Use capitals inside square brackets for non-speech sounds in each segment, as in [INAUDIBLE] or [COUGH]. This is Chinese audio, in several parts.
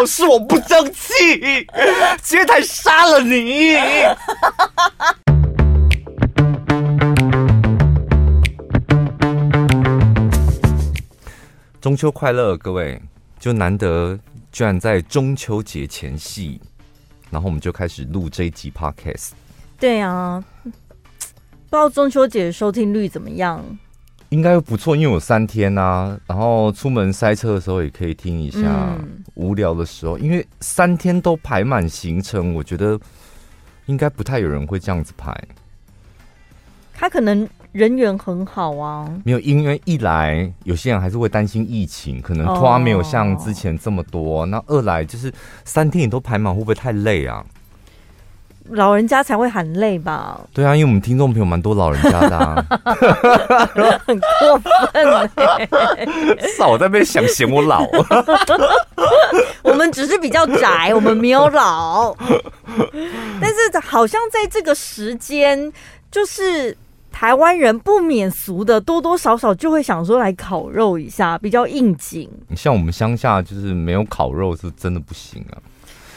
好，是我不争气，[LAUGHS] 接台杀了你。[LAUGHS] 中秋快乐，各位！就难得居然在中秋节前夕，然后我们就开始录这一集 Podcast。对啊，不知道中秋节收听率怎么样？应该不错，因为有三天啊。然后出门塞车的时候也可以听一下，嗯、无聊的时候，因为三天都排满行程，我觉得应该不太有人会这样子排。他可能。人缘很好啊，没有，因为一来有些人还是会担心疫情，可能拖没有像之前这么多。哦、那二来就是三天你都排满，会不会太累啊？老人家才会喊累吧？对啊，因为我们听众朋友蛮多老人家的、啊，[LAUGHS] 很过分！少在那边想嫌我老，[LAUGHS] 我们只是比较宅，我们没有老，但是好像在这个时间就是。台湾人不免俗的，多多少少就会想说来烤肉一下，比较应景。你像我们乡下，就是没有烤肉是真的不行啊。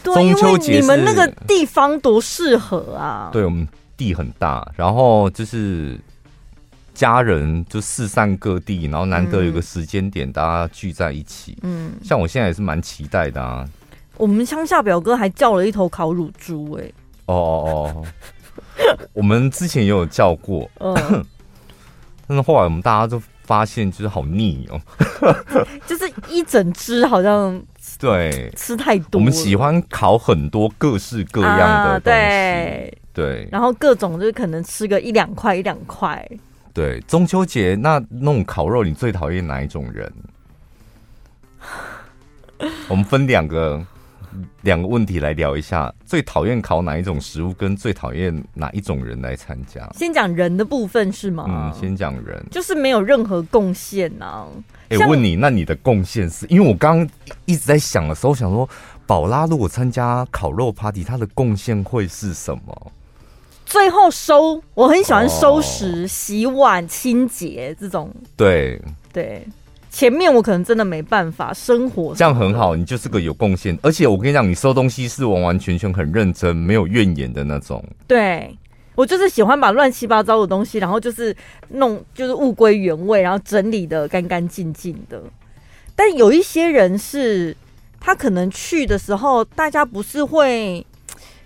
对，中秋节你们那个地方多适合啊。对，我们地很大，然后就是家人就四散各地，然后难得有个时间点，大家聚在一起。嗯，像我现在也是蛮期待的啊。我们乡下表哥还叫了一头烤乳猪，哎。哦哦哦。我们之前也有叫过，嗯，[COUGHS] 但是后来我们大家都发现就是好腻哦，[LAUGHS] 就是一整只好像对吃太多。我们喜欢烤很多各式各样的东西，对对，然后各种就是可能吃个一两块一两块。对，中秋节那那种烤肉，你最讨厌哪一种人？[LAUGHS] 我们分两个。两个问题来聊一下，最讨厌烤哪一种食物，跟最讨厌哪一种人来参加？先讲人的部分是吗？嗯，先讲人，就是没有任何贡献啊。哎、问你，那你的贡献是？因为我刚刚一直在想的时候，想说宝拉如果参加烤肉 party，他的贡献会是什么？最后收，我很喜欢收拾、哦、洗碗、清洁这种。对对。前面我可能真的没办法生活，这样很好，你就是个有贡献，而且我跟你讲，你收东西是完完全全很认真，没有怨言的那种。对，我就是喜欢把乱七八糟的东西，然后就是弄，就是物归原位，然后整理的干干净净的。但有一些人是，他可能去的时候，大家不是会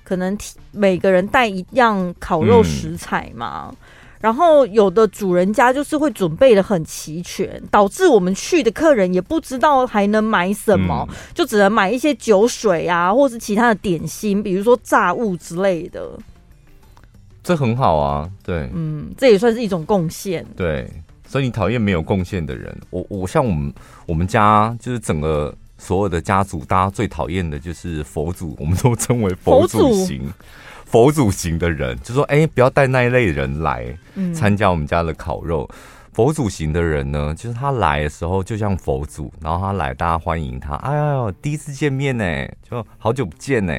可能每个人带一样烤肉食材吗？嗯然后有的主人家就是会准备的很齐全，导致我们去的客人也不知道还能买什么，嗯、就只能买一些酒水啊，或是其他的点心，比如说炸物之类的。这很好啊，对，嗯，这也算是一种贡献。对，所以你讨厌没有贡献的人。我我像我们我们家就是整个所有的家族，大家最讨厌的就是佛祖，我们都称为佛祖型。祖佛祖型的人就说：“哎、欸，不要带那一类人来参加我们家的烤肉。嗯”佛祖型的人呢，就是他来的时候就像佛祖，然后他来，大家欢迎他。哎呦，第一次见面呢，就好久不见呢。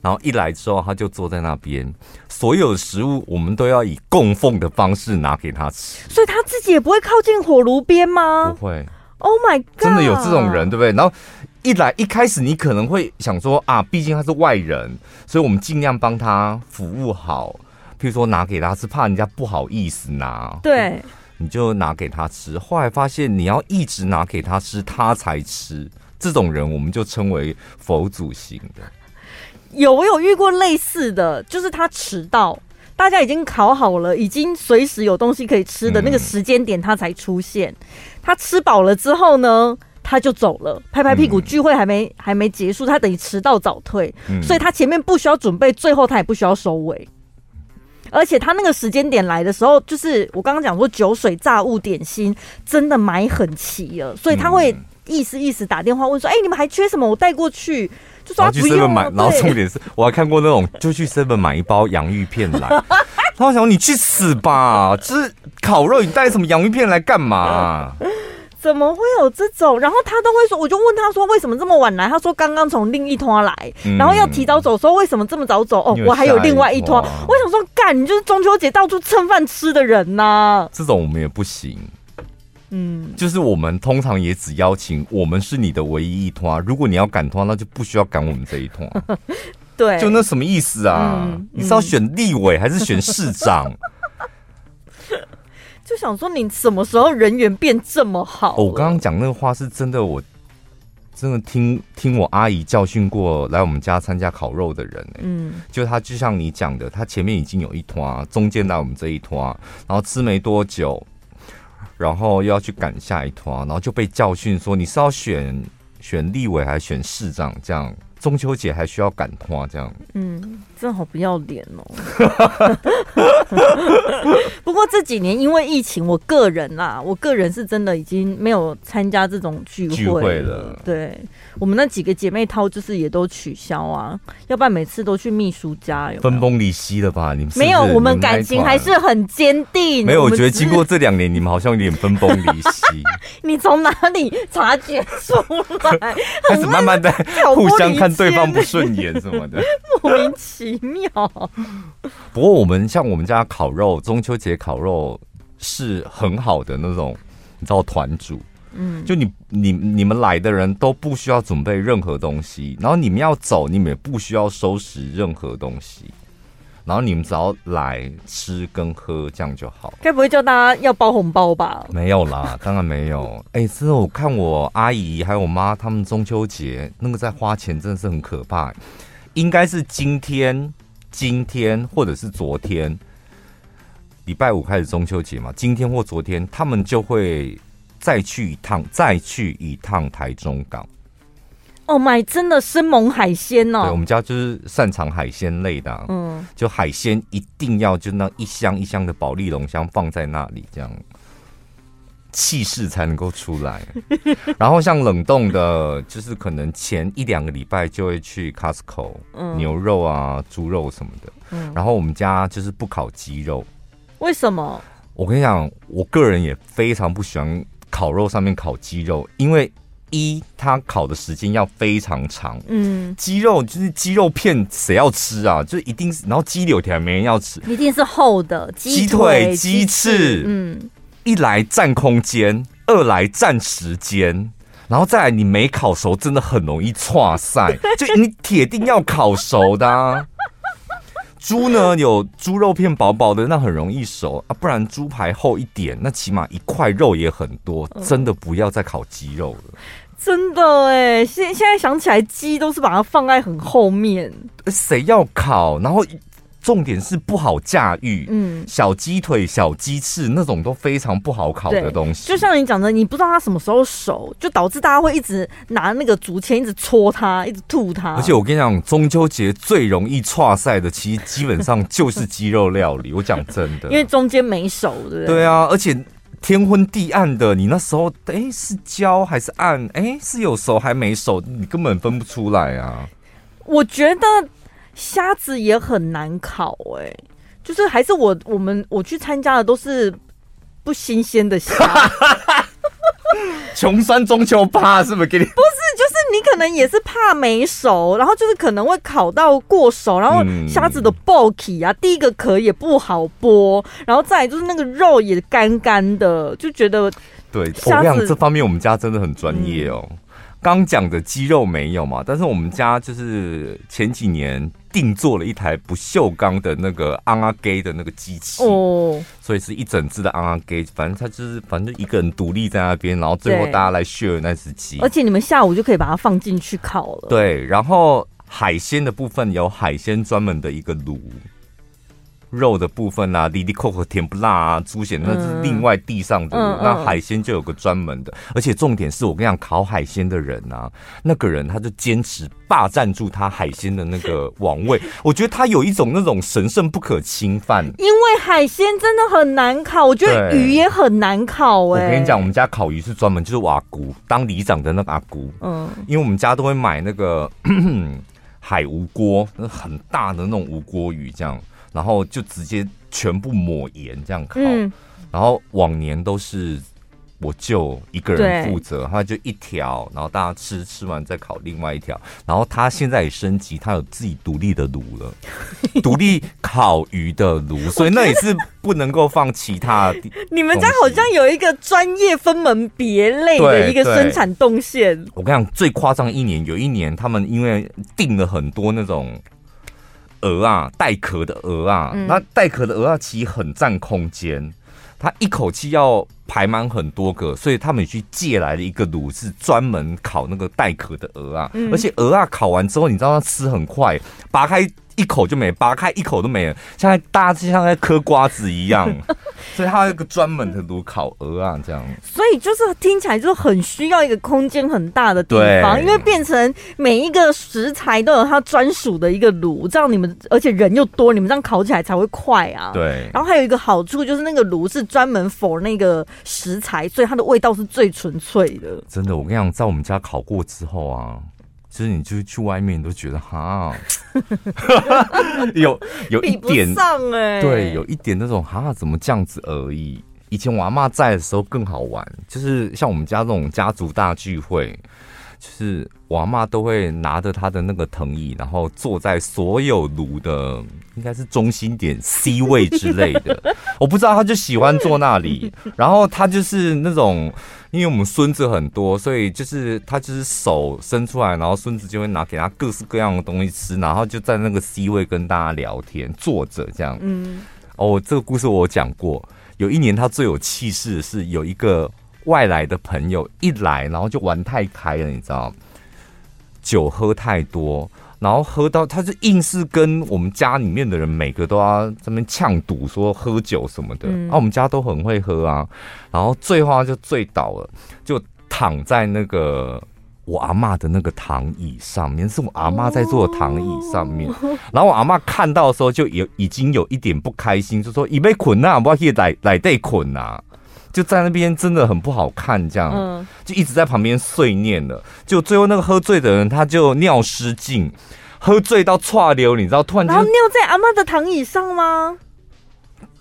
然后一来之后，他就坐在那边，所有的食物我们都要以供奉的方式拿给他吃，所以他自己也不会靠近火炉边吗？不会。Oh my god！真的有这种人，对不对？然后。一来一开始你可能会想说啊，毕竟他是外人，所以我们尽量帮他服务好。譬如说拿给他吃，怕人家不好意思拿，对，你就拿给他吃。后来发现你要一直拿给他吃，他才吃。这种人我们就称为佛祖型的。有我有遇过类似的，就是他迟到，大家已经烤好了，已经随时有东西可以吃的那个时间点，他才出现。嗯、他吃饱了之后呢？他就走了，拍拍屁股，聚会还没、嗯、还没结束，他等于迟到早退，嗯、所以他前面不需要准备，最后他也不需要收尾，而且他那个时间点来的时候，就是我刚刚讲说酒水、炸物、点心真的买很齐了，所以他会意思意思打电话问说：“哎、嗯欸，你们还缺什么？我带过去。”就说他不用买，然后重点是我还看过那种就去 seven 买一包洋芋片来，[LAUGHS] 他想你去死吧，就是烤肉，你带什么洋芋片来干嘛？怎么会有这种？然后他都会说，我就问他说为什么这么晚来？他说刚刚从另一拖来，嗯、然后要提早走，说为什么这么早走？哦，我还有另外一拖。我想说，干，你就是中秋节到处蹭饭吃的人呐、啊。这种我们也不行。嗯，就是我们通常也只邀请我们是你的唯一一团，如果你要赶团，那就不需要赶我们这一团。[LAUGHS] 对，就那什么意思啊？你是要选立委还是选市长？就想说你什么时候人缘变这么好？哦，我刚刚讲那个话是真的，我真的听听我阿姨教训过来我们家参加烤肉的人、欸。嗯，就他就像你讲的，他前面已经有一团，中间来我们这一团，然后吃没多久，然后又要去赶下一团，然后就被教训说你是要选选立委还是选市长这样。中秋节还需要赶花这样，嗯，真好不要脸哦。[LAUGHS] 不过这几年因为疫情，我个人啦，我个人是真的已经没有参加这种聚会，了。对，我们那几个姐妹淘就是也都取消啊，要不然每次都去秘书家有有，分崩离析了吧？你们没有，我们感情还是很坚定。没有，我觉得经过这两年，你们好像有点分崩离析。[LAUGHS] 你从哪里察觉出来？[LAUGHS] 开始慢慢的互相看。对方不顺眼什么的，[LAUGHS] 莫名其妙。不过我们像我们家烤肉，中秋节烤肉是很好的那种，你知道团主，嗯，就你你你们来的人都不需要准备任何东西，然后你们要走，你们也不需要收拾任何东西。然后你们只要来吃跟喝这样就好。该不会叫大家要包红包吧？没有啦，[LAUGHS] 当然没有。哎，真的，我看我阿姨还有我妈他们中秋节那个在花钱真的是很可怕。应该是今天、今天或者是昨天，礼拜五开始中秋节嘛，今天或昨天他们就会再去一趟，再去一趟台中港。哦，买真的生猛海鲜哦！对，我们家就是擅长海鲜类的，啊，嗯，就海鲜一定要就那一箱一箱的保利龙箱放在那里，这样气势才能够出来。[LAUGHS] 然后像冷冻的，就是可能前一两个礼拜就会去 Costco，嗯，牛肉啊、猪肉什么的。嗯，然后我们家就是不烤鸡肉，为什么？我跟你讲，我个人也非常不喜欢烤肉上面烤鸡肉，因为。一，它烤的时间要非常长。嗯，鸡肉就是鸡肉片，谁要吃啊？就一定是，然后鸡柳条没人要吃，一定是厚的鸡腿、鸡翅。嗯，一来占空间，二来占时间，然后再来你没烤熟，真的很容易串赛。[LAUGHS] 就你铁定要烤熟的啊。猪呢，有猪肉片薄薄的，那很容易熟啊。不然猪排厚一点，那起码一块肉也很多。真的不要再烤鸡肉了。真的哎，现现在想起来，鸡都是把它放在很后面。谁要烤？然后重点是不好驾驭。嗯，小鸡腿、小鸡翅那种都非常不好烤的东西。就像你讲的，你不知道它什么时候熟，就导致大家会一直拿那个竹签一直戳它，一直吐它。而且我跟你讲，中秋节最容易挫赛的，其实基本上就是鸡肉料理。我讲真的，[LAUGHS] 因为中间没熟，对不对？对啊，而且。天昏地暗的，你那时候哎、欸、是焦还是暗？哎、欸、是有熟还没熟，你根本分不出来啊！我觉得虾子也很难烤、欸，哎，就是还是我我们我去参加的都是不新鲜的虾。穷酸中秋怕是不是给你？不是，就是你可能也是怕没熟，然后就是可能会烤到过熟，然后虾子的 bulky 啊，嗯、第一个壳也不好剥，然后再来就是那个肉也干干的，就觉得对。我跟你讲，这方面我们家真的很专业哦。嗯刚讲的鸡肉没有嘛，但是我们家就是前几年定做了一台不锈钢的那个昂阿给的那个机器哦，所以是一整只的昂阿给，反正他就是反正一个人独立在那边，然后最后大家来 share 那只鸡，而且你们下午就可以把它放进去烤了。对，然后海鲜的部分有海鲜专门的一个炉。肉的部分啊，里里扣扣甜不辣啊，猪血那是另外地上的。嗯、那海鲜就有个专门的，而且重点是我跟你讲，烤海鲜的人啊，那个人他就坚持霸占住他海鲜的那个王位。[LAUGHS] 我觉得他有一种那种神圣不可侵犯。因为海鲜真的很难烤，我觉得鱼也很难烤、欸。哎，我跟你讲，我们家烤鱼是专门就是阿姑当里长的那个阿姑。嗯，因为我们家都会买那个 [CLEARS THROAT] 海无锅，那很大的那种无锅鱼这样。然后就直接全部抹盐这样烤，嗯、然后往年都是我舅一个人负责，他就一条，然后大家吃吃完再烤另外一条，然后他现在也升级，他有自己独立的炉了，[LAUGHS] 独立烤鱼的炉，所以那也是不能够放其他 [LAUGHS] 的。你们家好像有一个专业分门别类的一个生产动线。我跟你讲，最夸张一年，有一年他们因为订了很多那种鹅啊，带壳的鹅啊，嗯、那带壳的鹅啊其实很占空间。它一口气要排满很多个，所以他们去借来了一个炉，是专门烤那个带壳的鹅啊。而且鹅啊烤完之后，你知道它吃很快，拔开。一口就没，拔开一口都没了，像大家就像在嗑瓜子一样，[LAUGHS] 所以它有一个专门的炉烤鹅啊，这样。所以就是听起来就很需要一个空间很大的地方，因为变成每一个食材都有它专属的一个炉，这样你们而且人又多，你们这样烤起来才会快啊。对。然后还有一个好处就是那个炉是专门 for 那个食材，所以它的味道是最纯粹的。真的，我跟你讲，在我们家烤过之后啊。其实你就去外面都觉得哈，[LAUGHS] 有有一点上哎，对，有一点那种哈，怎么这样子而已。以前我阿嬷在的时候更好玩，就是像我们家这种家族大聚会，就是我阿嬷都会拿着她的那个藤椅，然后坐在所有炉的应该是中心点 C 位之类的，[LAUGHS] 我不知道，他就喜欢坐那里，[LAUGHS] 然后他就是那种。因为我们孙子很多，所以就是他就是手伸出来，然后孙子就会拿给他各式各样的东西吃，然后就在那个 C 位跟大家聊天，坐着这样。嗯，哦，这个故事我讲过。有一年他最有气势的是有一个外来的朋友一来，然后就玩太开了，你知道，酒喝太多。然后喝到，他就硬是跟我们家里面的人每个都要这边呛赌说喝酒什么的，嗯、啊，我们家都很会喝啊。然后醉话就醉倒了，就躺在那个我阿妈的那个躺椅上面，是我阿妈在坐的躺椅上面。哦、然后我阿妈看到的时候就有已经有一点不开心，就说：“已被捆呐，不要去来来被捆呐。”就在那边真的很不好看，这样，嗯、就一直在旁边碎念了。就最后那个喝醉的人，他就尿失禁，喝醉到岔流，你知道，突然就然后尿在阿嬷的躺椅上吗？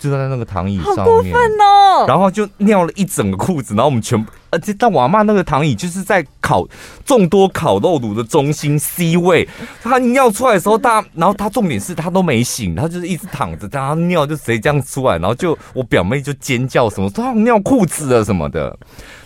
就在那个躺椅上面，好过分哦！然后就尿了一整个裤子，然后我们全部，而且但我阿嬷那个躺椅就是在烤众多烤肉炉的中心 C 位，他尿出来的时候，大，[LAUGHS] 然后他重点是他都没醒，他就是一直躺着，他尿就直接这样出来，然后就我表妹就尖叫什么，说他尿裤子了什么的，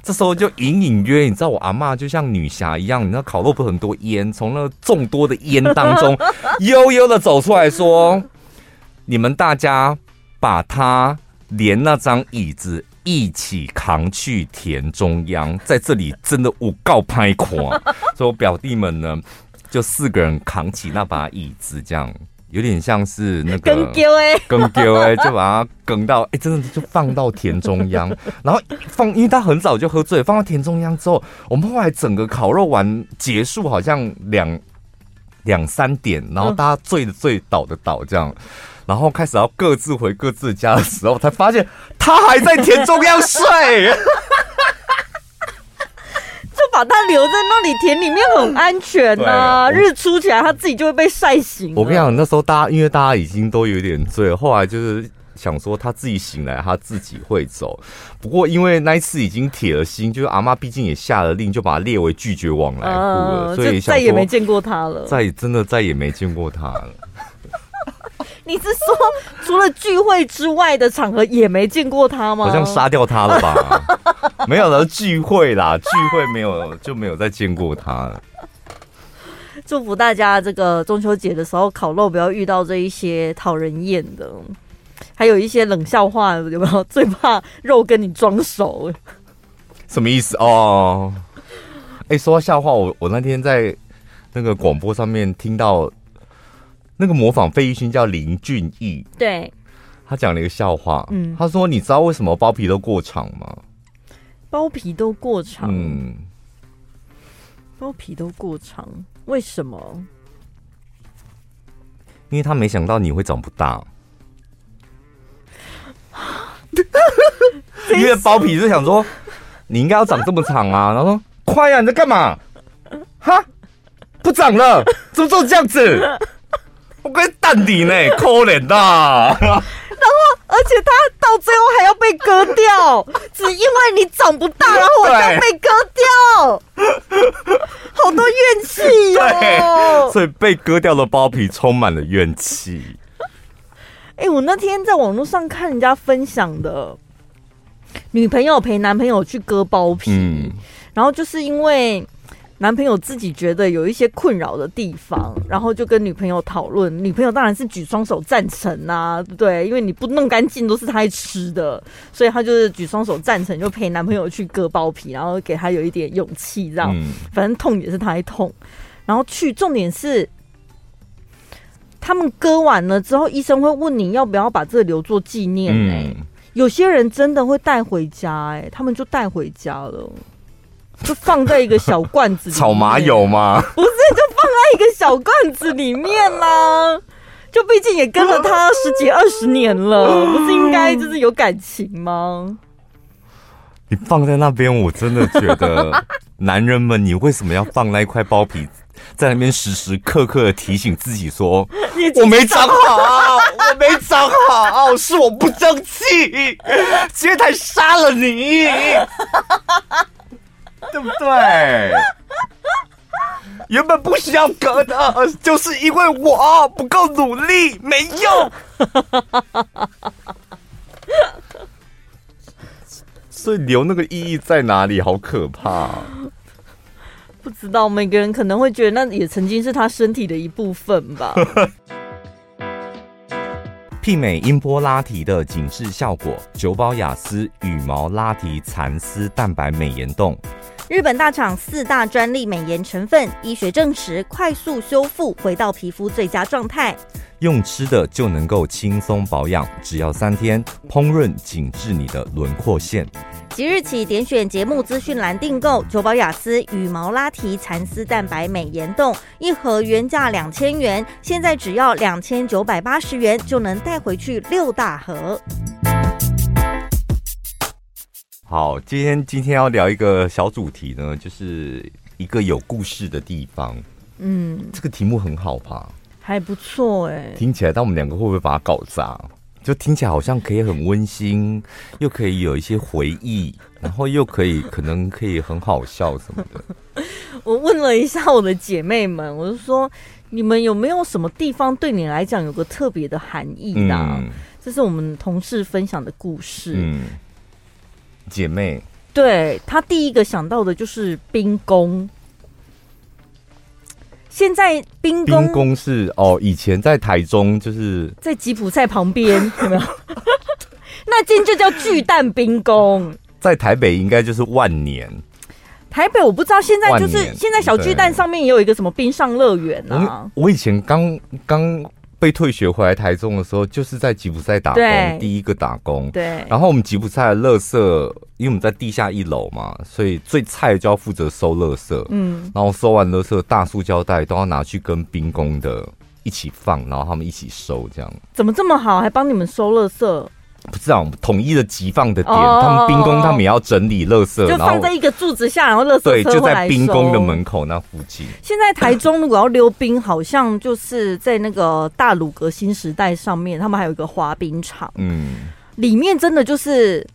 这时候就隐隐约，你知道我阿妈就像女侠一样，你知道烤肉不很多烟，从那个众多的烟当中悠悠的走出来说，[LAUGHS] 你们大家。把他连那张椅子一起扛去田中央，在这里真的我告拍狂，[LAUGHS] 所以我表弟们呢，就四个人扛起那把椅子，这样有点像是那个更丢哎，[LAUGHS] 更丢哎，就把它梗到哎、欸，真的就放到田中央，[LAUGHS] 然后放，因为他很早就喝醉，放到田中央之后，我们后来整个烤肉完结束，好像两两三点，然后大家醉的醉倒的倒这样。然后开始要各自回各自家的时候，才发现他还在田中央睡，[LAUGHS] 就把他留在那里，田里面很安全呐、啊。日出起来，他自己就会被晒醒。我跟你讲，那时候大家因为大家已经都有点醉，后来就是想说他自己醒来，他自己会走。不过因为那一次已经铁了心，就是阿妈毕竟也下了令，就把他列为拒绝往来户了，呃、所以再也没见过他了。再真的再也没见过他了。你是说，除了聚会之外的场合也没见过他吗？好像杀掉他了吧？[LAUGHS] 没有了聚会啦，聚会没有就没有再见过他了。祝福大家这个中秋节的时候烤肉不要遇到这一些讨人厌的，还有一些冷笑话有没有？最怕肉跟你装熟，什么意思哦？哎，说到笑话，我我那天在那个广播上面听到。那个模仿费玉清叫林俊逸，对，他讲了一个笑话，嗯，他说：“你知道为什么包皮都过长吗？”包皮都过长，嗯，包皮都过长，为什么？因为他没想到你会长不大，[LAUGHS] 因为包皮是想说你应该要长这么长啊，然后说：“快呀，你在干嘛？哈，不长了，怎么做这样子？”我跟淡定呢，[LAUGHS] 可怜的。然后而且他到最后还要被割掉，只因为你长不大，然后我就被割掉，好多怨气哟。[LAUGHS] 所以被割掉的包皮充满了怨气。哎、欸，我那天在网络上看人家分享的，女朋友陪男朋友去割包皮，嗯、然后就是因为。男朋友自己觉得有一些困扰的地方，然后就跟女朋友讨论。女朋友当然是举双手赞成啊，对，因为你不弄干净都是他爱吃的，所以他就是举双手赞成，就陪男朋友去割包皮，然后给他有一点勇气，这样。嗯、反正痛也是他爱痛，然后去。重点是，他们割完了之后，医生会问你要不要把这个留作纪念呢、欸？嗯、有些人真的会带回家、欸，哎，他们就带回家了。就放在一个小罐子里面，草麻油吗？不是，就放在一个小罐子里面啦、啊。就毕竟也跟了他十几二十年了，[LAUGHS] 不是应该就是有感情吗？你放在那边，我真的觉得，男人们，你为什么要放那一块包皮在那边，时时刻刻的提醒自己说，我没长好，我没长好，是我不争气，[LAUGHS] 今天才杀了你。对不对？[LAUGHS] 原本不需要割的，就是因为我不够努力，没用。[LAUGHS] 所以留那个意义在哪里？好可怕！[LAUGHS] 不知道，每个人可能会觉得那也曾经是他身体的一部分吧。媲美音波拉提的紧致效果，九宝雅思羽毛拉提蚕丝蛋白美颜冻。日本大厂四大专利美颜成分，医学证实快速修复，回到皮肤最佳状态。用吃的就能够轻松保养，只要三天，烹饪紧致你的轮廓线。即日起点选节目资讯栏订购九宝雅思羽毛拉提蚕丝蛋白美颜冻，一盒原价两千元，现在只要两千九百八十元就能带回去六大盒。好，今天今天要聊一个小主题呢，就是一个有故事的地方。嗯，这个题目很好吧？还不错哎、欸。听起来，但我们两个会不会把它搞砸？就听起来好像可以很温馨，又可以有一些回忆，然后又可以可能可以很好笑什么的。[LAUGHS] 我问了一下我的姐妹们，我就说，你们有没有什么地方对你来讲有个特别的含义的？嗯、这是我们同事分享的故事。嗯。姐妹，对，他第一个想到的就是冰宫。现在兵工，兵工是哦，以前在台中就是在吉普赛旁边，[LAUGHS] 有没有？[LAUGHS] 那间就叫巨蛋冰宫。在台北应该就是万年。台北我不知道，现在就是现在小巨蛋上面也有一个什么冰上乐园啊。我以前刚刚。被退学回来台中的时候，就是在吉普赛打工，第一个打工。对。然后我们吉普赛的垃圾，因为我们在地下一楼嘛，所以最菜就要负责收垃圾。嗯。然后收完垃圾，大塑胶袋都要拿去跟兵工的一起放，然后他们一起收，这样。怎么这么好，还帮你们收垃圾？不知道，统一的集放的点，哦、他们兵工他们也要整理垃圾，就放在一个柱子下，然后垃圾车对，就在兵工的门口那附近。现在台中如果要溜冰，好像就是在那个大鲁阁新时代上面，他们还有一个滑冰场，嗯，里面真的就是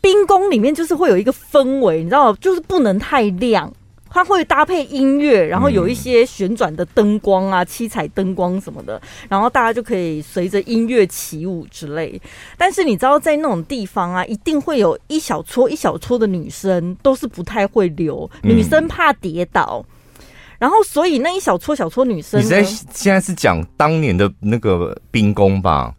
冰宫里面就是会有一个氛围，你知道，就是不能太亮。它会搭配音乐，然后有一些旋转的灯光啊，七彩灯光什么的，然后大家就可以随着音乐起舞之类。但是你知道，在那种地方啊，一定会有一小撮一小撮的女生，都是不太会溜，女生怕跌倒，然后所以那一小撮小撮女生，你在现在是讲当年的那个兵工吧，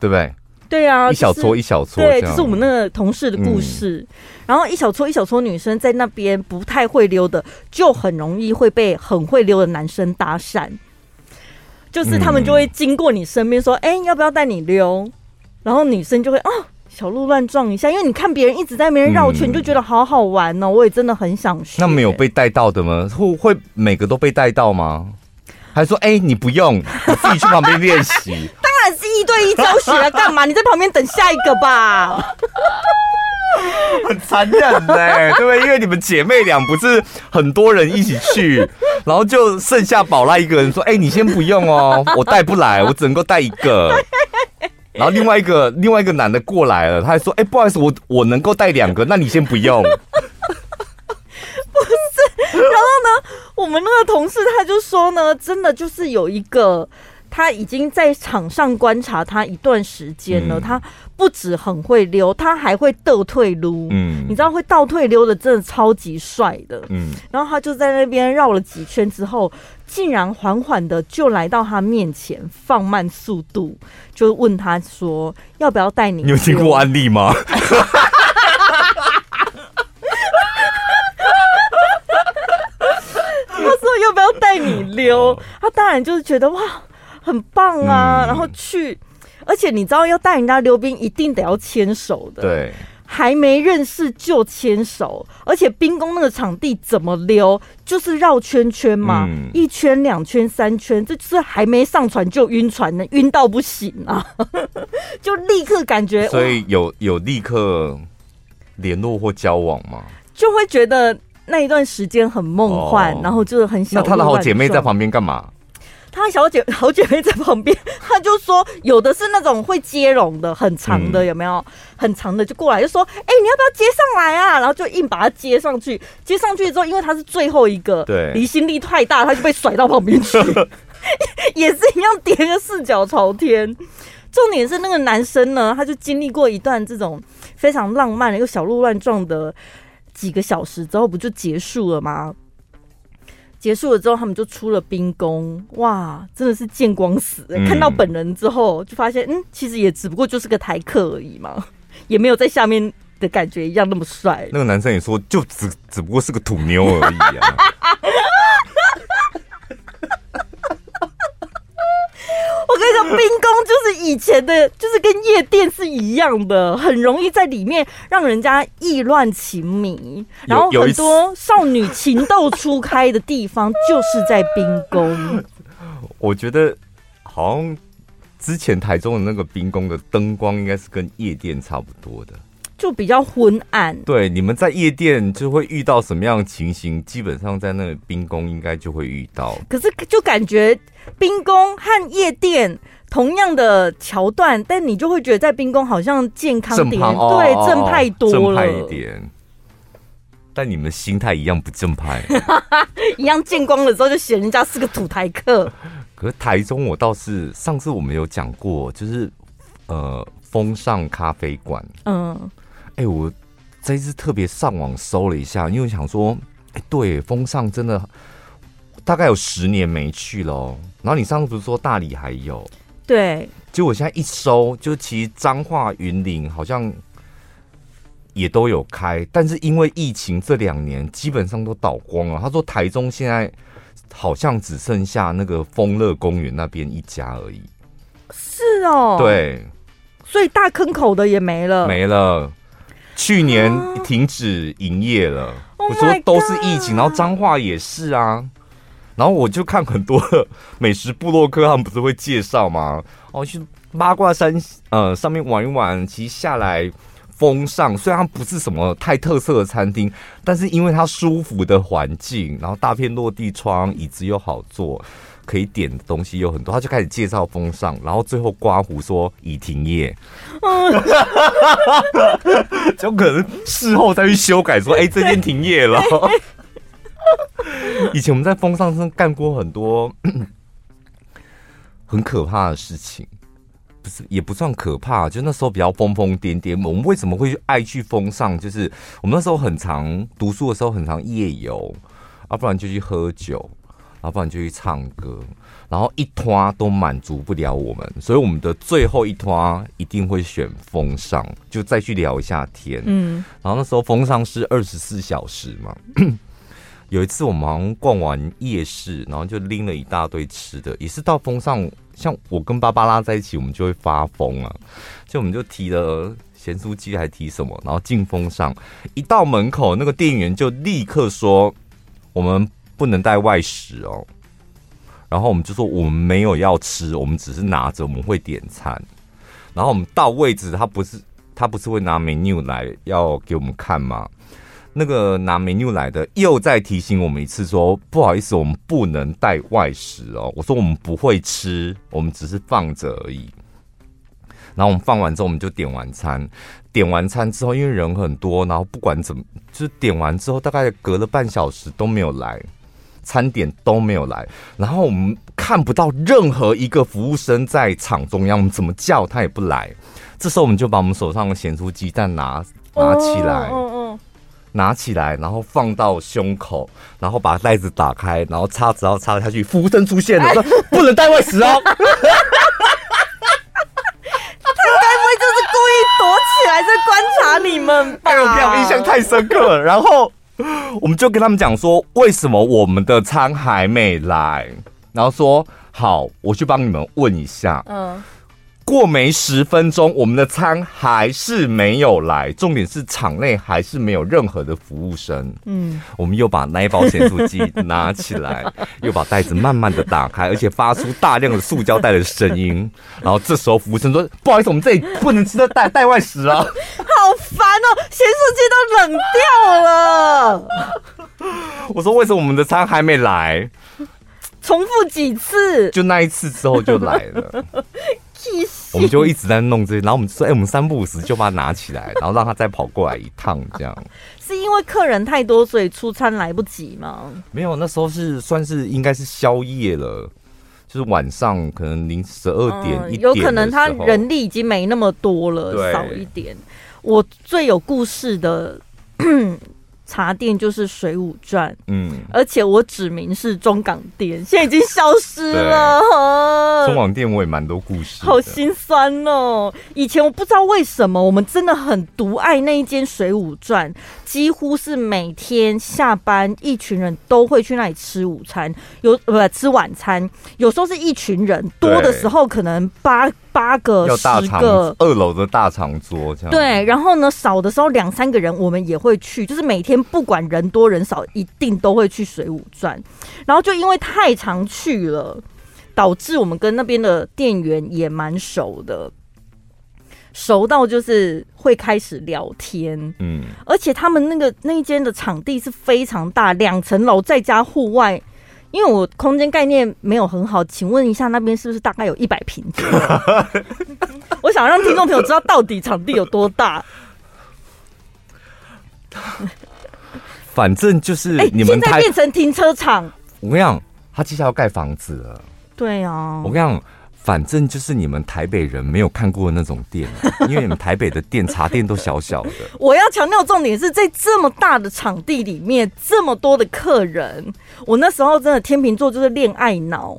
对不对？对啊，一小撮一小撮，对，这是我们那个同事的故事。嗯、然后一小撮一小撮女生在那边不太会溜的，就很容易会被很会溜的男生搭讪。就是他们就会经过你身边说：“哎、嗯，要不要带你溜？”然后女生就会哦，小鹿乱撞一下，因为你看别人一直在那边绕圈，嗯、你就觉得好好玩哦。我也真的很想学。那没有被带到的吗？会会每个都被带到吗？还说：“哎，你不用，你自己去旁边练习。[LAUGHS] ”是一对一教学啊，干嘛？你在旁边等下一个吧。[LAUGHS] 很残忍呢，对不对？因为你们姐妹俩不是很多人一起去，[LAUGHS] 然后就剩下宝拉一个人说：“哎、欸，你先不用哦，我带不来，我只能够带一个。[LAUGHS] ”然后另外一个另外一个男的过来了，他还说：“哎、欸，不好意思，我我能够带两个，那你先不用。”不是，然后呢，我们那个同事他就说呢，真的就是有一个。他已经在场上观察他一段时间了，嗯、他不止很会溜，他还会倒退撸。嗯，你知道会倒退溜的真的超级帅的。嗯，然后他就在那边绕了几圈之后，竟然缓缓的就来到他面前，放慢速度，就问他说：“要不要带你？”你有听过安利吗？[LAUGHS] 他说：“要不要带你溜？”他当然就是觉得哇。很棒啊，嗯、然后去，而且你知道要带人家溜冰，一定得要牵手的。对，还没认识就牵手，而且冰宫那个场地怎么溜，就是绕圈圈嘛，嗯、一圈、两圈、三圈，这就是还没上船就晕船呢，晕到不行啊，[LAUGHS] 就立刻感觉。所以有有立刻联络或交往吗？就会觉得那一段时间很梦幻，哦、然后就是很想。那他的好姐妹在旁边干嘛？他小姐 [LAUGHS] 好姐妹在旁边，他就说有的是那种会接龙的，很长的，有没有？很长的就过来就说：“哎，你要不要接上来啊？”然后就硬把他接上去。接上去之后，因为他是最后一个，对，离心力太大，他就被甩到旁边去，[LAUGHS] 也是一样叠个四脚朝天。重点是那个男生呢，他就经历过一段这种非常浪漫的又小鹿乱撞的几个小时之后，不就结束了吗？结束了之后，他们就出了冰宫，哇，真的是见光死！嗯、看到本人之后，就发现，嗯，其实也只不过就是个台客而已嘛，[LAUGHS] 也没有在下面的感觉一样那么帅。那个男生也说，就只只不过是个土妞而已啊。我跟你讲，冰宫就是以前的，就是跟夜店是一样的，很容易在里面让人家意乱情迷，然后很多少女情窦初开的地方就是在冰宫。[LAUGHS] 我觉得好像之前台中的那个冰宫的灯光应该是跟夜店差不多的，就比较昏暗。对，你们在夜店就会遇到什么样的情形？基本上在那个冰宫应该就会遇到。可是就感觉。冰宫和夜店同样的桥段，但你就会觉得在冰宫好像健康点，哦、对，正派多了，正派一点。但你们心态一样不正派，[LAUGHS] 一样见光了之后就嫌人家是个土台客。可是台中我倒是上次我们有讲过，就是呃风尚咖啡馆，嗯，哎、欸，我这一次特别上网搜了一下，因为我想说，哎、欸，对，风尚真的。大概有十年没去了，然后你上次不是说大理还有？对，就我现在一搜，就其实彰化云林好像也都有开，但是因为疫情这两年基本上都倒光了。他说台中现在好像只剩下那个丰乐公园那边一家而已。是哦，对，所以大坑口的也没了，没了，去年停止营业了。我说都是疫情，然后彰化也是啊。然后我就看很多美食部落客，他们不是会介绍吗？哦，去八卦山呃上面玩一玩，其实下来风尚虽然它不是什么太特色的餐厅，但是因为它舒服的环境，然后大片落地窗，椅子又好坐，可以点的东西有很多，他就开始介绍风尚，然后最后刮胡说已停业，[LAUGHS] 就可能事后再去修改说，哎，这间停业了。[LAUGHS] 以前我们在风尚真的干过很多 [COUGHS] 很可怕的事情，不是也不算可怕，就那时候比较疯疯癫癫。我们为什么会爱去风尚？就是我们那时候很常读书的时候，很常夜游，要不然就去喝酒，要不然就去唱歌，然后一拖都满足不了我们，所以我们的最后一拖一定会选风尚，就再去聊一下天。嗯，然后那时候风尚是二十四小时嘛。[CLEARS THROAT] 有一次我们好像逛完夜市，然后就拎了一大堆吃的，也是到风尚，像我跟芭芭拉在一起，我们就会发疯啊！就我们就提了咸酥鸡，还提什么，然后进风尚，一到门口，那个店员就立刻说我们不能带外食哦。然后我们就说我们没有要吃，我们只是拿着，我们会点餐。然后我们到位置，他不是他不是会拿 menu 来要给我们看吗？那个拿 menu 来的又再提醒我们一次说，不好意思，我们不能带外食哦。我说我们不会吃，我们只是放着而已。然后我们放完之后，我们就点晚餐。点完餐之后，因为人很多，然后不管怎么，就是点完之后，大概隔了半小时都没有来，餐点都没有来。然后我们看不到任何一个服务生在场中央，我们怎么叫他也不来。这时候我们就把我们手上的咸酥鸡蛋拿拿起来，拿起来，然后放到胸口，然后把袋子打开，然后叉子要插下去。服务生出现了，说不能带外食哦。[LAUGHS] 躲起来在观察你们吧，哎呦，这样印象太深刻了。然后 [LAUGHS] 我们就跟他们讲说，为什么我们的餐还没来？然后说好，我去帮你们问一下。嗯。过没十分钟，我们的餐还是没有来。重点是场内还是没有任何的服务生。嗯，我们又把那一包咸酥鸡拿起来，又把袋子慢慢的打开，而且发出大量的塑胶袋的声音。然后这时候服务生说：“不好意思，我们这里不能吃的带带外食啊。”好烦哦，咸酥鸡都冷掉了。[LAUGHS] 我说：“为什么我们的餐还没来？”重复几次？就那一次之后就来了。[LAUGHS] 我们就一直在弄这些，然后我们说：“哎、欸，我们三不五时就把它拿起来，然后让他再跑过来一趟，这样。[LAUGHS] ”是因为客人太多，所以出餐来不及吗？没有，那时候是算是应该是宵夜了，就是晚上可能零十二点一点、嗯，有可能他人力已经没那么多了，少一点。我最有故事的。[CLEARS THROAT] 茶店就是水舞传，嗯，而且我指名是中港店，现在已经消失了。中港店我也蛮多故事，好心酸哦。以前我不知道为什么，我们真的很独爱那一间水舞传，几乎是每天下班一群人都会去那里吃午餐，有不吃晚餐，有时候是一群人多的时候，可能八。八个、十个，二楼的大长桌这样。对，然后呢，少的时候两三个人，我们也会去，就是每天不管人多人少，一定都会去水舞转。然后就因为太常去了，导致我们跟那边的店员也蛮熟的，熟到就是会开始聊天。嗯，而且他们那个那一间的场地是非常大，两层楼再加户外。因为我空间概念没有很好，请问一下那边是不是大概有一百平？[LAUGHS] 我想让听众朋友知道到底场地有多大。反正就是你们、欸、现在变成停车场。我跟你讲，他接下来要盖房子了。对啊，我跟你讲。反正就是你们台北人没有看过的那种店，[LAUGHS] 因为你们台北的店茶店都小小的。我要强调重点是在这么大的场地里面，这么多的客人，我那时候真的天秤座就是恋爱脑。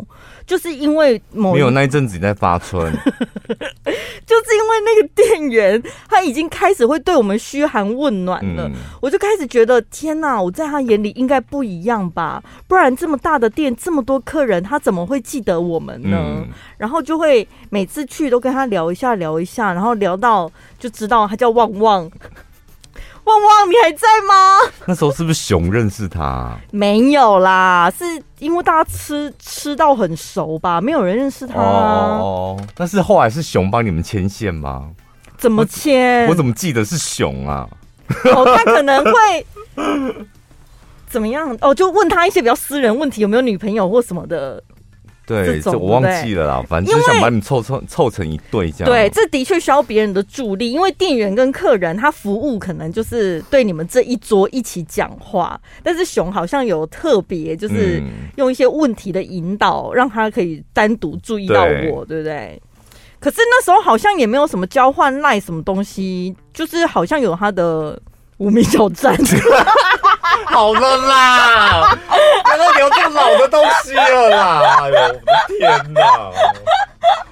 就是因为某没有那一阵子你在发春，[LAUGHS] 就是因为那个店员他已经开始会对我们嘘寒问暖了，嗯、我就开始觉得天哪，我在他眼里应该不一样吧？不然这么大的店，这么多客人，他怎么会记得我们呢？嗯、然后就会每次去都跟他聊一下，聊一下，然后聊到就知道他叫旺旺。旺旺，你还在吗？[LAUGHS] 那时候是不是熊认识他？没有啦，是因为大家吃吃到很熟吧，没有人认识他。哦，但是后来是熊帮你们牵线吗？怎么牵？我怎么记得是熊啊？哦，他可能会 [LAUGHS] 怎么样？哦，就问他一些比较私人问题，有没有女朋友或什么的。对，这我忘记了啦。反正就想把你凑凑凑成一对这样。对，这的确需要别人的助力，因为店员跟客人他服务可能就是对你们这一桌一起讲话，但是熊好像有特别，就是用一些问题的引导，让他可以单独注意到我，对，对不对？可是那时候好像也没有什么交换赖什么东西，就是好像有他的无名小站。[LAUGHS] 好了啦，[LAUGHS] 不要聊这么老的东西了啦！哎呦，我的天哪，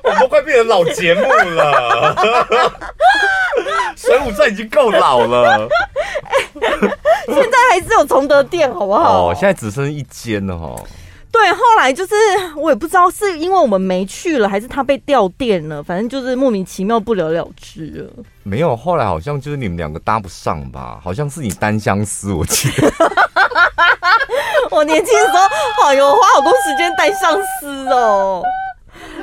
我们都快变成老节目了。[LAUGHS] 水舞站已经够老了，[LAUGHS] 现在还是有崇德店，好不好？哦，现在只剩一间了哈。对，后来就是我也不知道是因为我们没去了，还是他被调店了，反正就是莫名其妙不了了之了。没有，后来好像就是你们两个搭不上吧？好像是你单相思，我记得。[LAUGHS] 我年轻的时候，好有花好多时间单相思哦。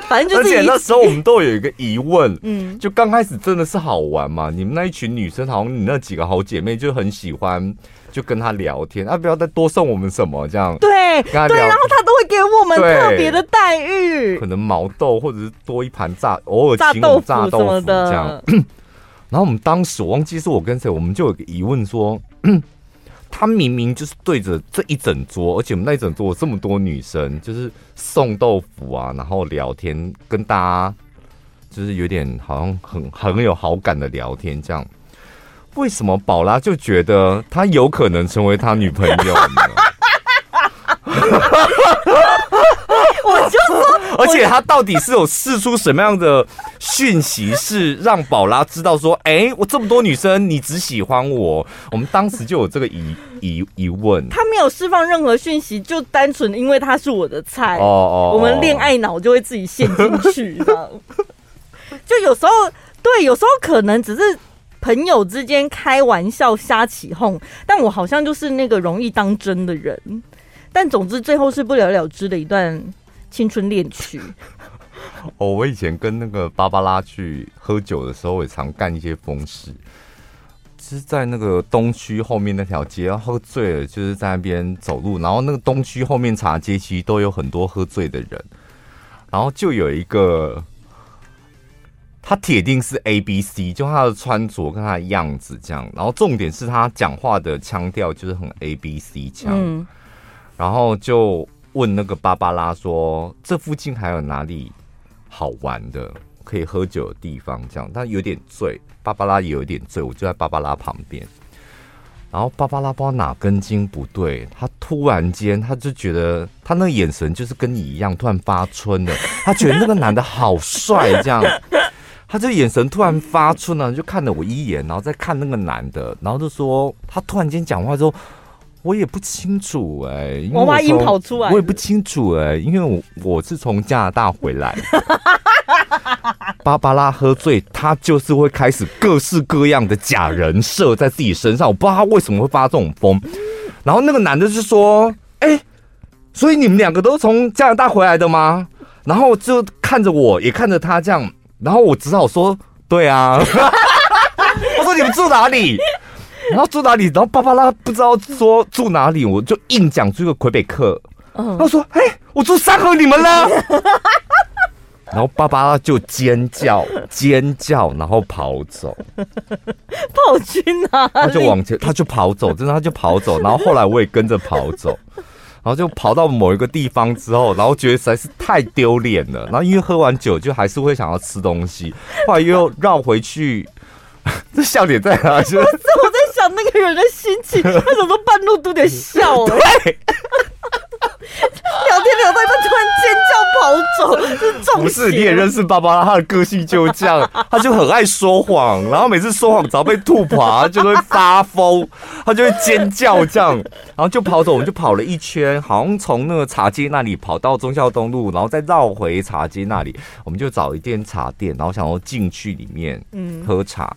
反正就是，而且那时候我们都有一个疑问，[LAUGHS] 嗯，就刚开始真的是好玩嘛？你们那一群女生，好像你那几个好姐妹就很喜欢。就跟他聊天啊，不要再多送我们什么这样。对，对，然后他都会给我们特别的待遇，可能毛豆或者是多一盘炸，偶尔炸豆腐什么的。这样。[CLEARS THROAT] 然后我们当时我忘记是我跟谁，我们就有个疑问说，[CLEARS THROAT] 他明明就是对着这一整桌，而且我们那一整桌有这么多女生，就是送豆腐啊，然后聊天，跟大家就是有点好像很很有好感的聊天这样。为什么宝拉就觉得他有可能成为他女朋友呢？我就说，而且他到底是有释出什么样的讯息，是让宝拉知道说，哎、欸，我这么多女生，你只喜欢我？我们当时就有这个疑疑疑问。他没有释放任何讯息，就单纯因为他是我的菜。哦哦，我们恋爱脑就会自己陷进去的。就有时候，对，有时候可能只是。朋友之间开玩笑瞎起哄，但我好像就是那个容易当真的人。但总之最后是不了了之的一段青春恋曲。[LAUGHS] 哦，我以前跟那个芭芭拉去喝酒的时候，也常干一些疯事。是在那个东区后面那条街，喝醉了就是在那边走路，然后那个东区后面茶街其实都有很多喝醉的人，然后就有一个。他铁定是 A B C，就他的穿着跟他的样子这样，然后重点是他讲话的腔调就是很 A B C 腔，嗯，然后就问那个芭芭拉说：“这附近还有哪里好玩的可以喝酒的地方？”这样，他有点醉，芭芭拉也有点醉，我就在芭芭拉旁边，然后芭芭拉不知道哪根筋不对，他突然间他就觉得他那个眼神就是跟你一样，突然发春的，他觉得那个男的好帅，这样。他这眼神突然发出呢，就看了我一眼，然后再看那个男的，然后就说他突然间讲话之后，我也不清楚哎、欸，娃娃音跑出来，我也不清楚哎、欸，因为我我是从加拿大回来，芭芭拉喝醉，他就是会开始各式各样的假人设在自己身上，我不知道他为什么会发这种疯。然后那个男的就说：“哎、欸，所以你们两个都是从加拿大回来的吗？”然后就看着我，也看着他这样。然后我只好说，对啊。[LAUGHS] 我说你们住哪里？然后住哪里？然后芭芭拉不知道说住哪里，我就硬讲出一个魁北克。嗯，他说：“哎，我住三河，你们呢？”然后芭芭拉就尖叫尖叫，然后跑走。[LAUGHS] 跑去哪里？他就往前，他就跑走，真的他就跑走。然后后来我也跟着跑走。然后就跑到某一个地方之后，然后觉得实在是太丢脸了。然后因为喝完酒，就还是会想要吃东西，后来又绕回去。[LAUGHS] 这笑点在哪？就是我在想那个人的心情，[LAUGHS] 他怎么半路都得笑？对。[LAUGHS] 聊天聊到一半，突然尖叫跑走，是中不是，你也认识芭芭拉，他的个性就这样，他就很爱说谎，然后每次说谎只要被吐爬，就会发疯，他就会尖叫这样，然后就跑走。我们就跑了一圈，好像从那个茶街那里跑到忠孝东路，然后再绕回茶街那里，我们就找一间茶店，然后想要进去里面喝茶，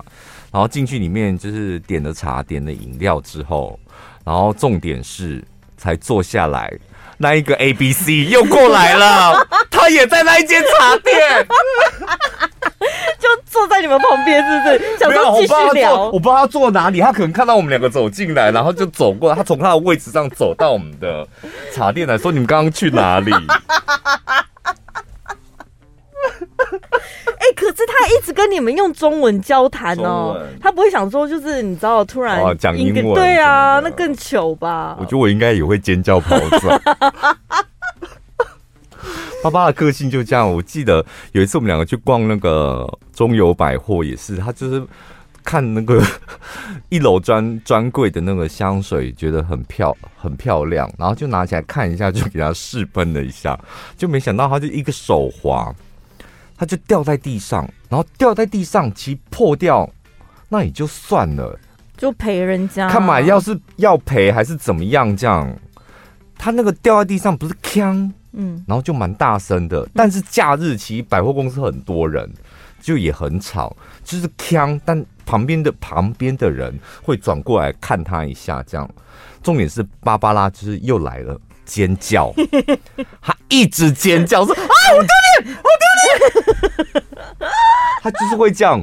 然后进去里面就是点了茶，点了饮料之后，然后重点是才坐下来。那一个 A B C 又过来了，[LAUGHS] 他也在那一间茶店，[LAUGHS] 就坐在你们旁边，是不是？想说继续聊。我不知道他坐哪里，他可能看到我们两个走进来，然后就走过来。他从他的位置上走到我们的茶店来说：“你们刚刚去哪里？” [LAUGHS] 哎、欸，可是他一直跟你们用中文交谈哦，他不会想说，就是你知道，突然讲英文，对啊，那更糗吧？我觉得我应该也会尖叫跑走。[LAUGHS] 爸爸的个性就这样。我记得有一次我们两个去逛那个中友百货，也是他就是看那个 [LAUGHS] 一楼专专柜的那个香水，觉得很漂很漂亮，然后就拿起来看一下，就给他试喷了一下，就没想到他就一个手滑。他就掉在地上，然后掉在地上，其实破掉，那也就算了，就赔人家。看嘛，要是要赔还是怎么样？这样，他那个掉在地上不是锵，嗯，然后就蛮大声的。但是假日其实百货公司很多人，就也很吵，就是锵。但旁边的旁边的人会转过来看他一下，这样。重点是芭芭拉就是又来了。尖叫，[LAUGHS] 他一直尖叫说啊，好丢脸，好丢脸。[LAUGHS] 他就是会这样，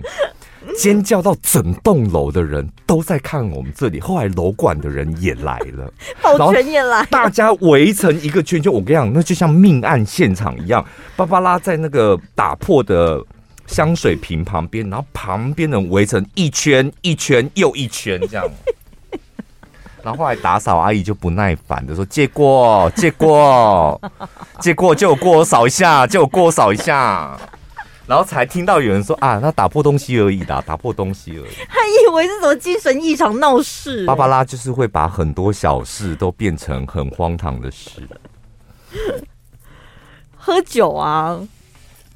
尖叫到整栋楼的人都在看我们这里。后来楼管的人也来了，[LAUGHS] 保全也来，大家围成一个圈圈。我跟你讲，那就像命案现场一样。芭芭拉在那个打破的香水瓶旁边，然后旁边人围成一圈一圈又一圈这样。[LAUGHS] 然后后来打扫阿姨就不耐烦的说：“借过，借过，借过，借我过我扫一下，借我过我扫一下。”然后才听到有人说：“啊，他打破东西而已的，打破东西而已。[LAUGHS] ”还以为是什么精神异常闹事，欸。芭芭拉就是会把很多小事都变成很荒唐的事。[LAUGHS] 喝酒啊，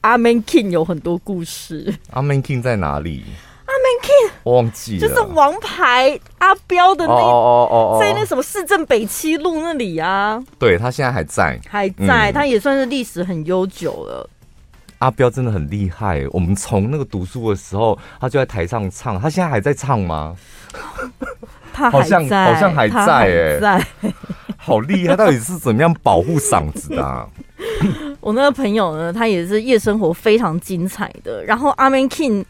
阿 Man King 有很多故事。阿 Man King 在哪里？阿 Man King 我忘记了，就是王牌阿彪的那哦哦哦哦，在那什么市政北七路那里啊。对，他现在还在，还在，嗯、他也算是历史很悠久了。阿彪真的很厉害，我们从那个读书的时候，他就在台上唱，他现在还在唱吗？他好像好像还在哎，在，好厉害！到底是怎么样保护嗓子的啊？[LAUGHS] 我那个朋友呢，他也是夜生活非常精彩的，然后阿 Man King。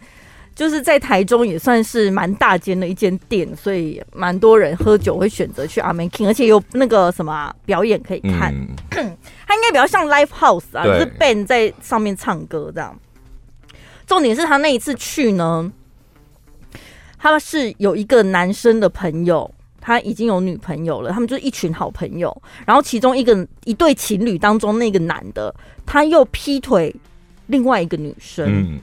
就是在台中也算是蛮大间的一间店，所以蛮多人喝酒会选择去阿 Man King，而且有那个什么、啊、表演可以看。嗯、[CLEARS THROAT] 它应该比较像 live house 啊，就是 band 在上面唱歌这样。重点是他那一次去呢，他是有一个男生的朋友，他已经有女朋友了，他们就是一群好朋友。然后其中一个一对情侣当中那个男的，他又劈腿另外一个女生。嗯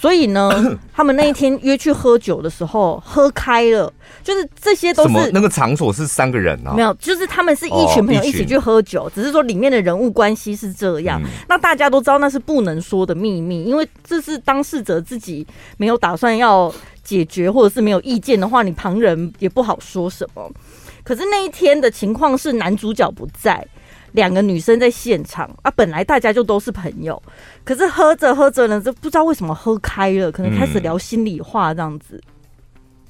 所以呢，[COUGHS] 他们那一天约去喝酒的时候，喝开了，就是这些都是那个场所是三个人啊，没有，就是他们是一群朋友一起去喝酒，哦、只是说里面的人物关系是这样。嗯、那大家都知道那是不能说的秘密，因为这是当事者自己没有打算要解决，或者是没有意见的话，你旁人也不好说什么。可是那一天的情况是男主角不在。两个女生在现场啊，本来大家就都是朋友，可是喝着喝着呢，就不知道为什么喝开了，可能开始聊心里话这样子，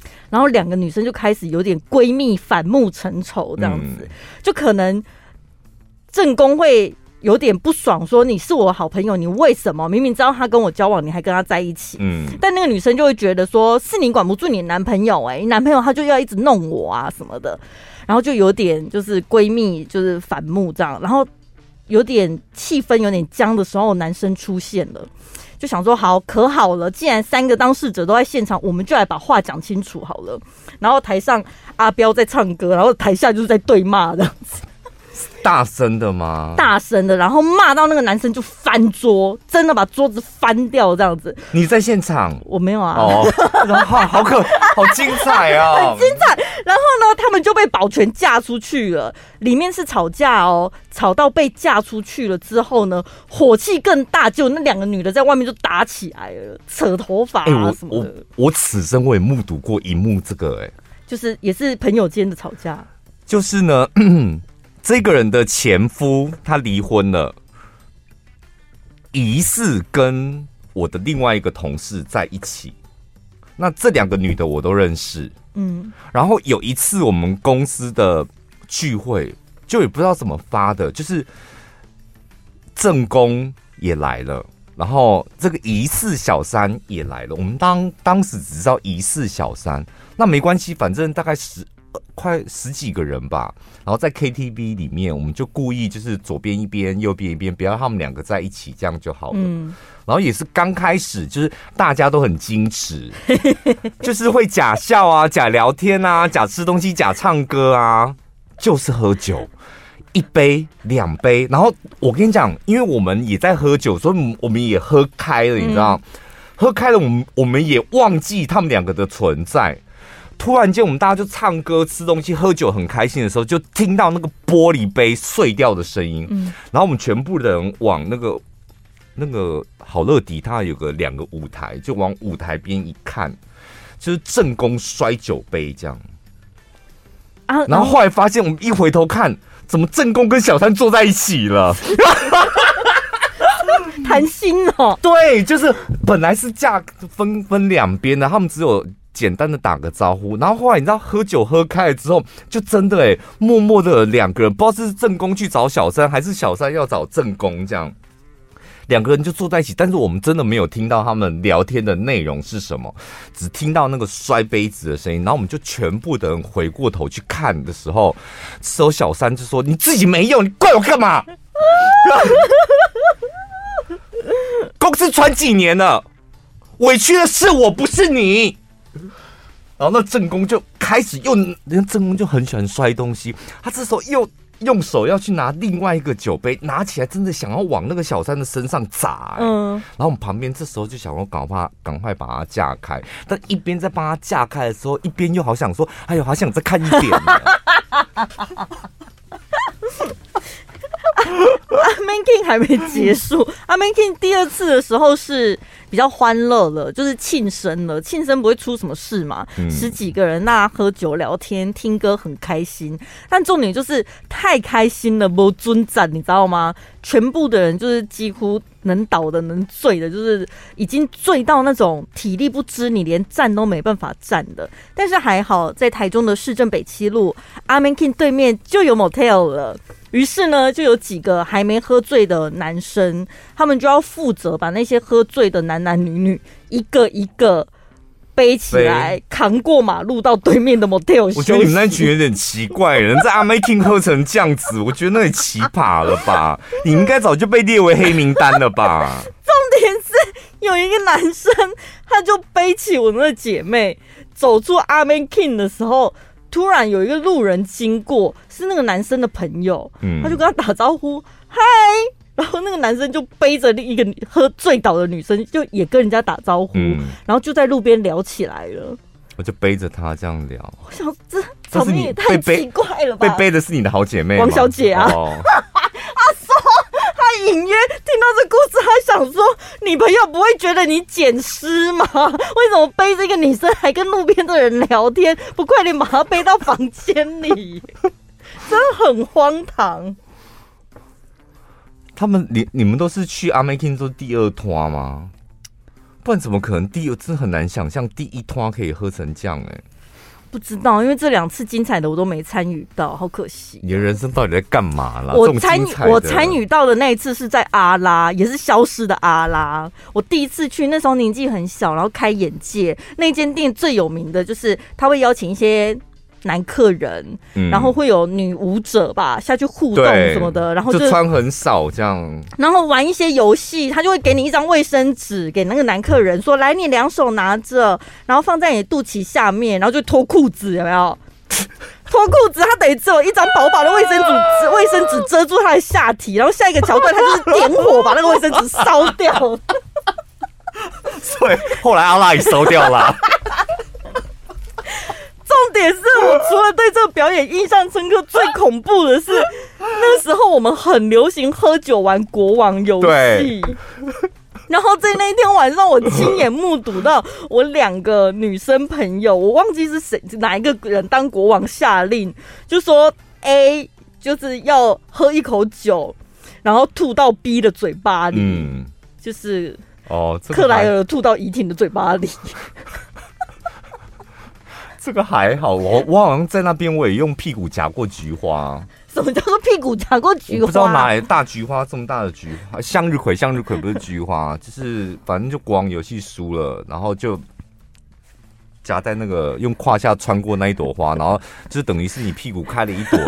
嗯、然后两个女生就开始有点闺蜜反目成仇这样子，嗯、就可能正宫会有点不爽，说你是我好朋友，你为什么明明知道他跟我交往，你还跟他在一起？嗯，但那个女生就会觉得说，是你管不住你男朋友哎、欸，你男朋友他就要一直弄我啊什么的。然后就有点就是闺蜜就是反目这样，然后有点气氛有点僵的时候，男生出现了，就想说好可好了，既然三个当事者都在现场，我们就来把话讲清楚好了。然后台上阿彪在唱歌，然后台下就是在对骂这样子。大声的吗？大声的，然后骂到那个男生就翻桌，真的把桌子翻掉这样子。你在现场？我没有啊。哦，好，好可，好精彩啊，[LAUGHS] 很精彩。然后呢，他们就被保全架出去了。里面是吵架哦，吵到被架出去了之后呢，火气更大，就那两个女的在外面就打起来了，扯头发啊什么的。我我，我此生我也目睹过一幕这个，哎，就是也是朋友间的吵架。就是呢。[CLEARS THROAT] 这个人的前夫他离婚了，疑似跟我的另外一个同事在一起。那这两个女的我都认识，嗯。然后有一次我们公司的聚会，就也不知道怎么发的，就是正宫也来了，然后这个疑似小三也来了。我们当当时只知道疑似小三，那没关系，反正大概十。快十几个人吧，然后在 KTV 里面，我们就故意就是左边一边，右边一边，不要他们两个在一起，这样就好了。嗯，然后也是刚开始，就是大家都很矜持，[LAUGHS] 就是会假笑啊，假聊天啊，假吃东西，假唱歌啊，就是喝酒，一杯两杯。然后我跟你讲，因为我们也在喝酒，所以我们也喝开了，你知道，嗯、喝开了，我们我们也忘记他们两个的存在。突然间，我们大家就唱歌、吃东西、喝酒，很开心的时候，就听到那个玻璃杯碎掉的声音。嗯，然后我们全部的人往那个那个好乐迪，它有个两个舞台，就往舞台边一看，就是正宫摔酒杯这样。啊！然后后来发现，我们一回头看，怎么正宫跟小三坐在一起了？[LAUGHS] 谈心哦。[LAUGHS] 对，就是本来是架分分两边的，他们只有。简单的打个招呼，然后后来你知道喝酒喝开了之后，就真的哎，默默的两个人不知道是正宫去找小三，还是小三要找正宫，这样两个人就坐在一起，但是我们真的没有听到他们聊天的内容是什么，只听到那个摔杯子的声音。然后我们就全部的人回过头去看的时候，这时候小三就说：“你自己没用，你怪我干嘛？[LAUGHS] 公司传几年了，委屈的是我，不是你。”然后那正宫就开始又，人家正宫就很喜欢摔东西，他这时候又用手要去拿另外一个酒杯，拿起来真的想要往那个小三的身上砸，欸，嗯，然后我们旁边这时候就想说赶快赶快把他架开，但一边在帮他架开的时候，一边又好想说，哎呦，好想再看一点。阿 [LAUGHS] Man King 还没结束，阿 Man King 第二次的时候是比较欢乐了，就是庆生了。庆生不会出什么事嘛？嗯、十几个人，大家喝酒聊天、听歌，很开心。但重点就是太开心了，不尊赞，你知道吗？全部的人就是几乎能倒的、能醉的，就是已经醉到那种体力不支，你连站都没办法站的。但是还好，在台中的市政北七路，阿曼 King 对面就有 motel 了。于是呢，就有几个还没喝醉的男生，他们就要负责把那些喝醉的男男女女一个一个背起来，扛过马路到对面的 motel。我觉得你们那群有点奇怪，人在阿 Man King 喝成这样子，[LAUGHS] 我觉得那也奇葩了吧？你应该早就被列为黑名单了吧？[LAUGHS] 重点是有一个男生，他就背起我们的姐妹走出阿 Man King 的时候。突然有一个路人经过，是那个男生的朋友，嗯，他就跟他打招呼，嗨，然后那个男生就背着另一个喝醉倒的女生，就也跟人家打招呼，嗯，然后就在路边聊起来了。我就背着她这样聊，我想这场面也太奇怪了吧？被背的是你的好姐妹王小姐啊。哦 [LAUGHS] 隐约听到这故事，他想说，你朋友不会觉得你捡尸吗？为什么背着一个女生还跟路边的人聊天？不快点把她背到房间里，[LAUGHS] 真的很荒唐。他们，你你们都是去阿 Man King 做第二拖吗？不然怎么可能第二？真的很难想象第一拖可以喝成这样哎、欸。不知道，因为这两次精彩的我都没参与到，好可惜。你的人生到底在干嘛啦？我参与我参与到的那一次是在阿拉，也是消失的阿拉。我第一次去，那时候年纪很小，然后开眼界。那间店最有名的就是他会邀请一些。男客人，嗯、然后会有女舞者吧下去互动什么的，然后就，就穿很少这样，然后玩一些游戏，他就会给你一张卫生纸，给那个男客人说：“来，你两手拿着，然后放在你肚脐下面，然后就脱裤子，有没有？[LAUGHS] 脱裤子，他等于只有一张薄薄的卫生纸，卫生纸遮住他的下体，然后下一个桥段，他就是点火把那个卫生纸烧掉。[LAUGHS] 所以后来阿拉也收掉了。重点是我除了对这个表演印象深刻，最恐怖的是 [LAUGHS] 那时候我们很流行喝酒玩国王游戏，[LAUGHS] 然后在那一天晚上，我亲眼目睹到我两个女生朋友，我忘记是谁哪一个人当国王下令，就说 A 就是要喝一口酒，然后吐到 B 的嘴巴里，嗯，就是哦，克莱尔吐到怡婷的嘴巴里。[LAUGHS] 这个还好，我 [LAUGHS] 我好像在那边我也用屁股夹过菊花。什么叫做屁股夹过菊花？不知道哪来的大菊花，这么大的菊花，向日葵，向日葵不是菊花，[LAUGHS] 就是反正就国王游戏输了，然后就夹在那个用胯下穿过那一朵花，然后就等于是你屁股开了一朵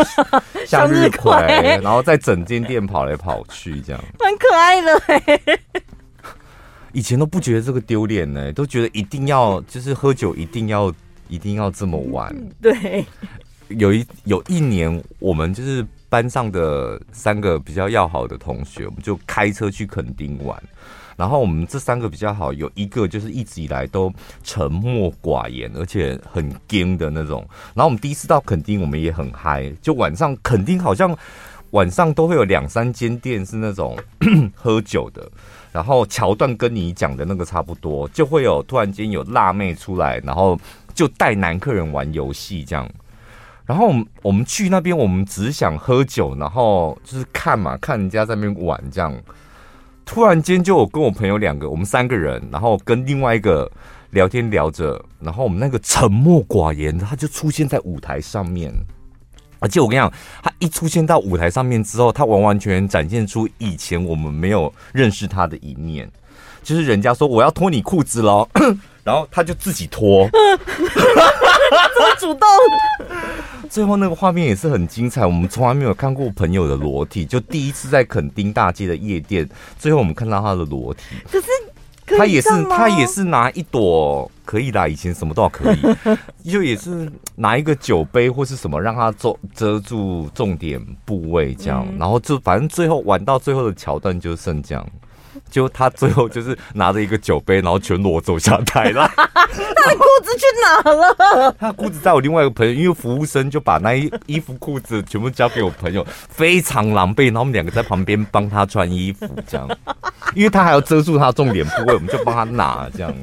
向日葵，然后在整间店跑来跑去，这样蛮可爱的哎。以前都不觉得这个丢脸呢，都觉得一定要就是喝酒一定要。一定要这么玩？[LAUGHS] 对，有一有一年，我们就是班上的三个比较要好的同学，我们就开车去垦丁玩。然后我们这三个比较好，有一个就是一直以来都沉默寡言，而且很惊的那种。然后我们第一次到垦丁，我们也很嗨，就晚上垦丁好像晚上都会有两三间店是那种 [COUGHS] 喝酒的。然后桥段跟你讲的那个差不多，就会有突然间有辣妹出来，然后。就带男客人玩游戏这样，然后我们我们去那边，我们只想喝酒，然后就是看嘛，看人家在那边玩这样。突然间，就我跟我朋友两个，我们三个人，然后跟另外一个聊天聊着，然后我们那个沉默寡言的他就出现在舞台上面，而且我跟你讲，他一出现到舞台上面之后，他完完全全展现出以前我们没有认识他的一面，就是人家说我要脱你裤子喽，然后他就自己脱，[LAUGHS] 这么主动。[LAUGHS] 最后那个画面也是很精彩，我们从来没有看过朋友的裸体，就第一次在垦丁大街的夜店，最后我们看到他的裸体。可是。他也是，他也是拿一朵可以啦，以前什么都要可以，[LAUGHS] 就也是拿一个酒杯或是什么，让他遮遮住重点部位这样，嗯、然后就反正最后玩到最后的桥段就剩这样，就他最后就是拿着一个酒杯，然后全裸走下台了。[LAUGHS] 他的裤子去哪了？他的裤子在我另外一个朋友，因为服务生就把那一衣服裤子全部交给我朋友，非常狼狈，然后我们两个在旁边帮他穿衣服这样。因为他还要遮住他的重点部位，我们就帮他拿这样。[LAUGHS]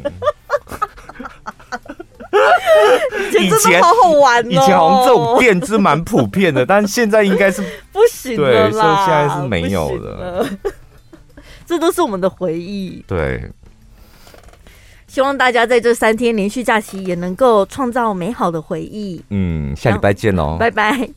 以前好好玩哦，以前好像这种店是蛮普遍的，但是现在应该是 [LAUGHS] 不行对，所以现在是没有了。这都是我们的回忆。对，希望大家在这三天连续假期也能够创造美好的回忆。嗯，下礼拜见喽，拜拜。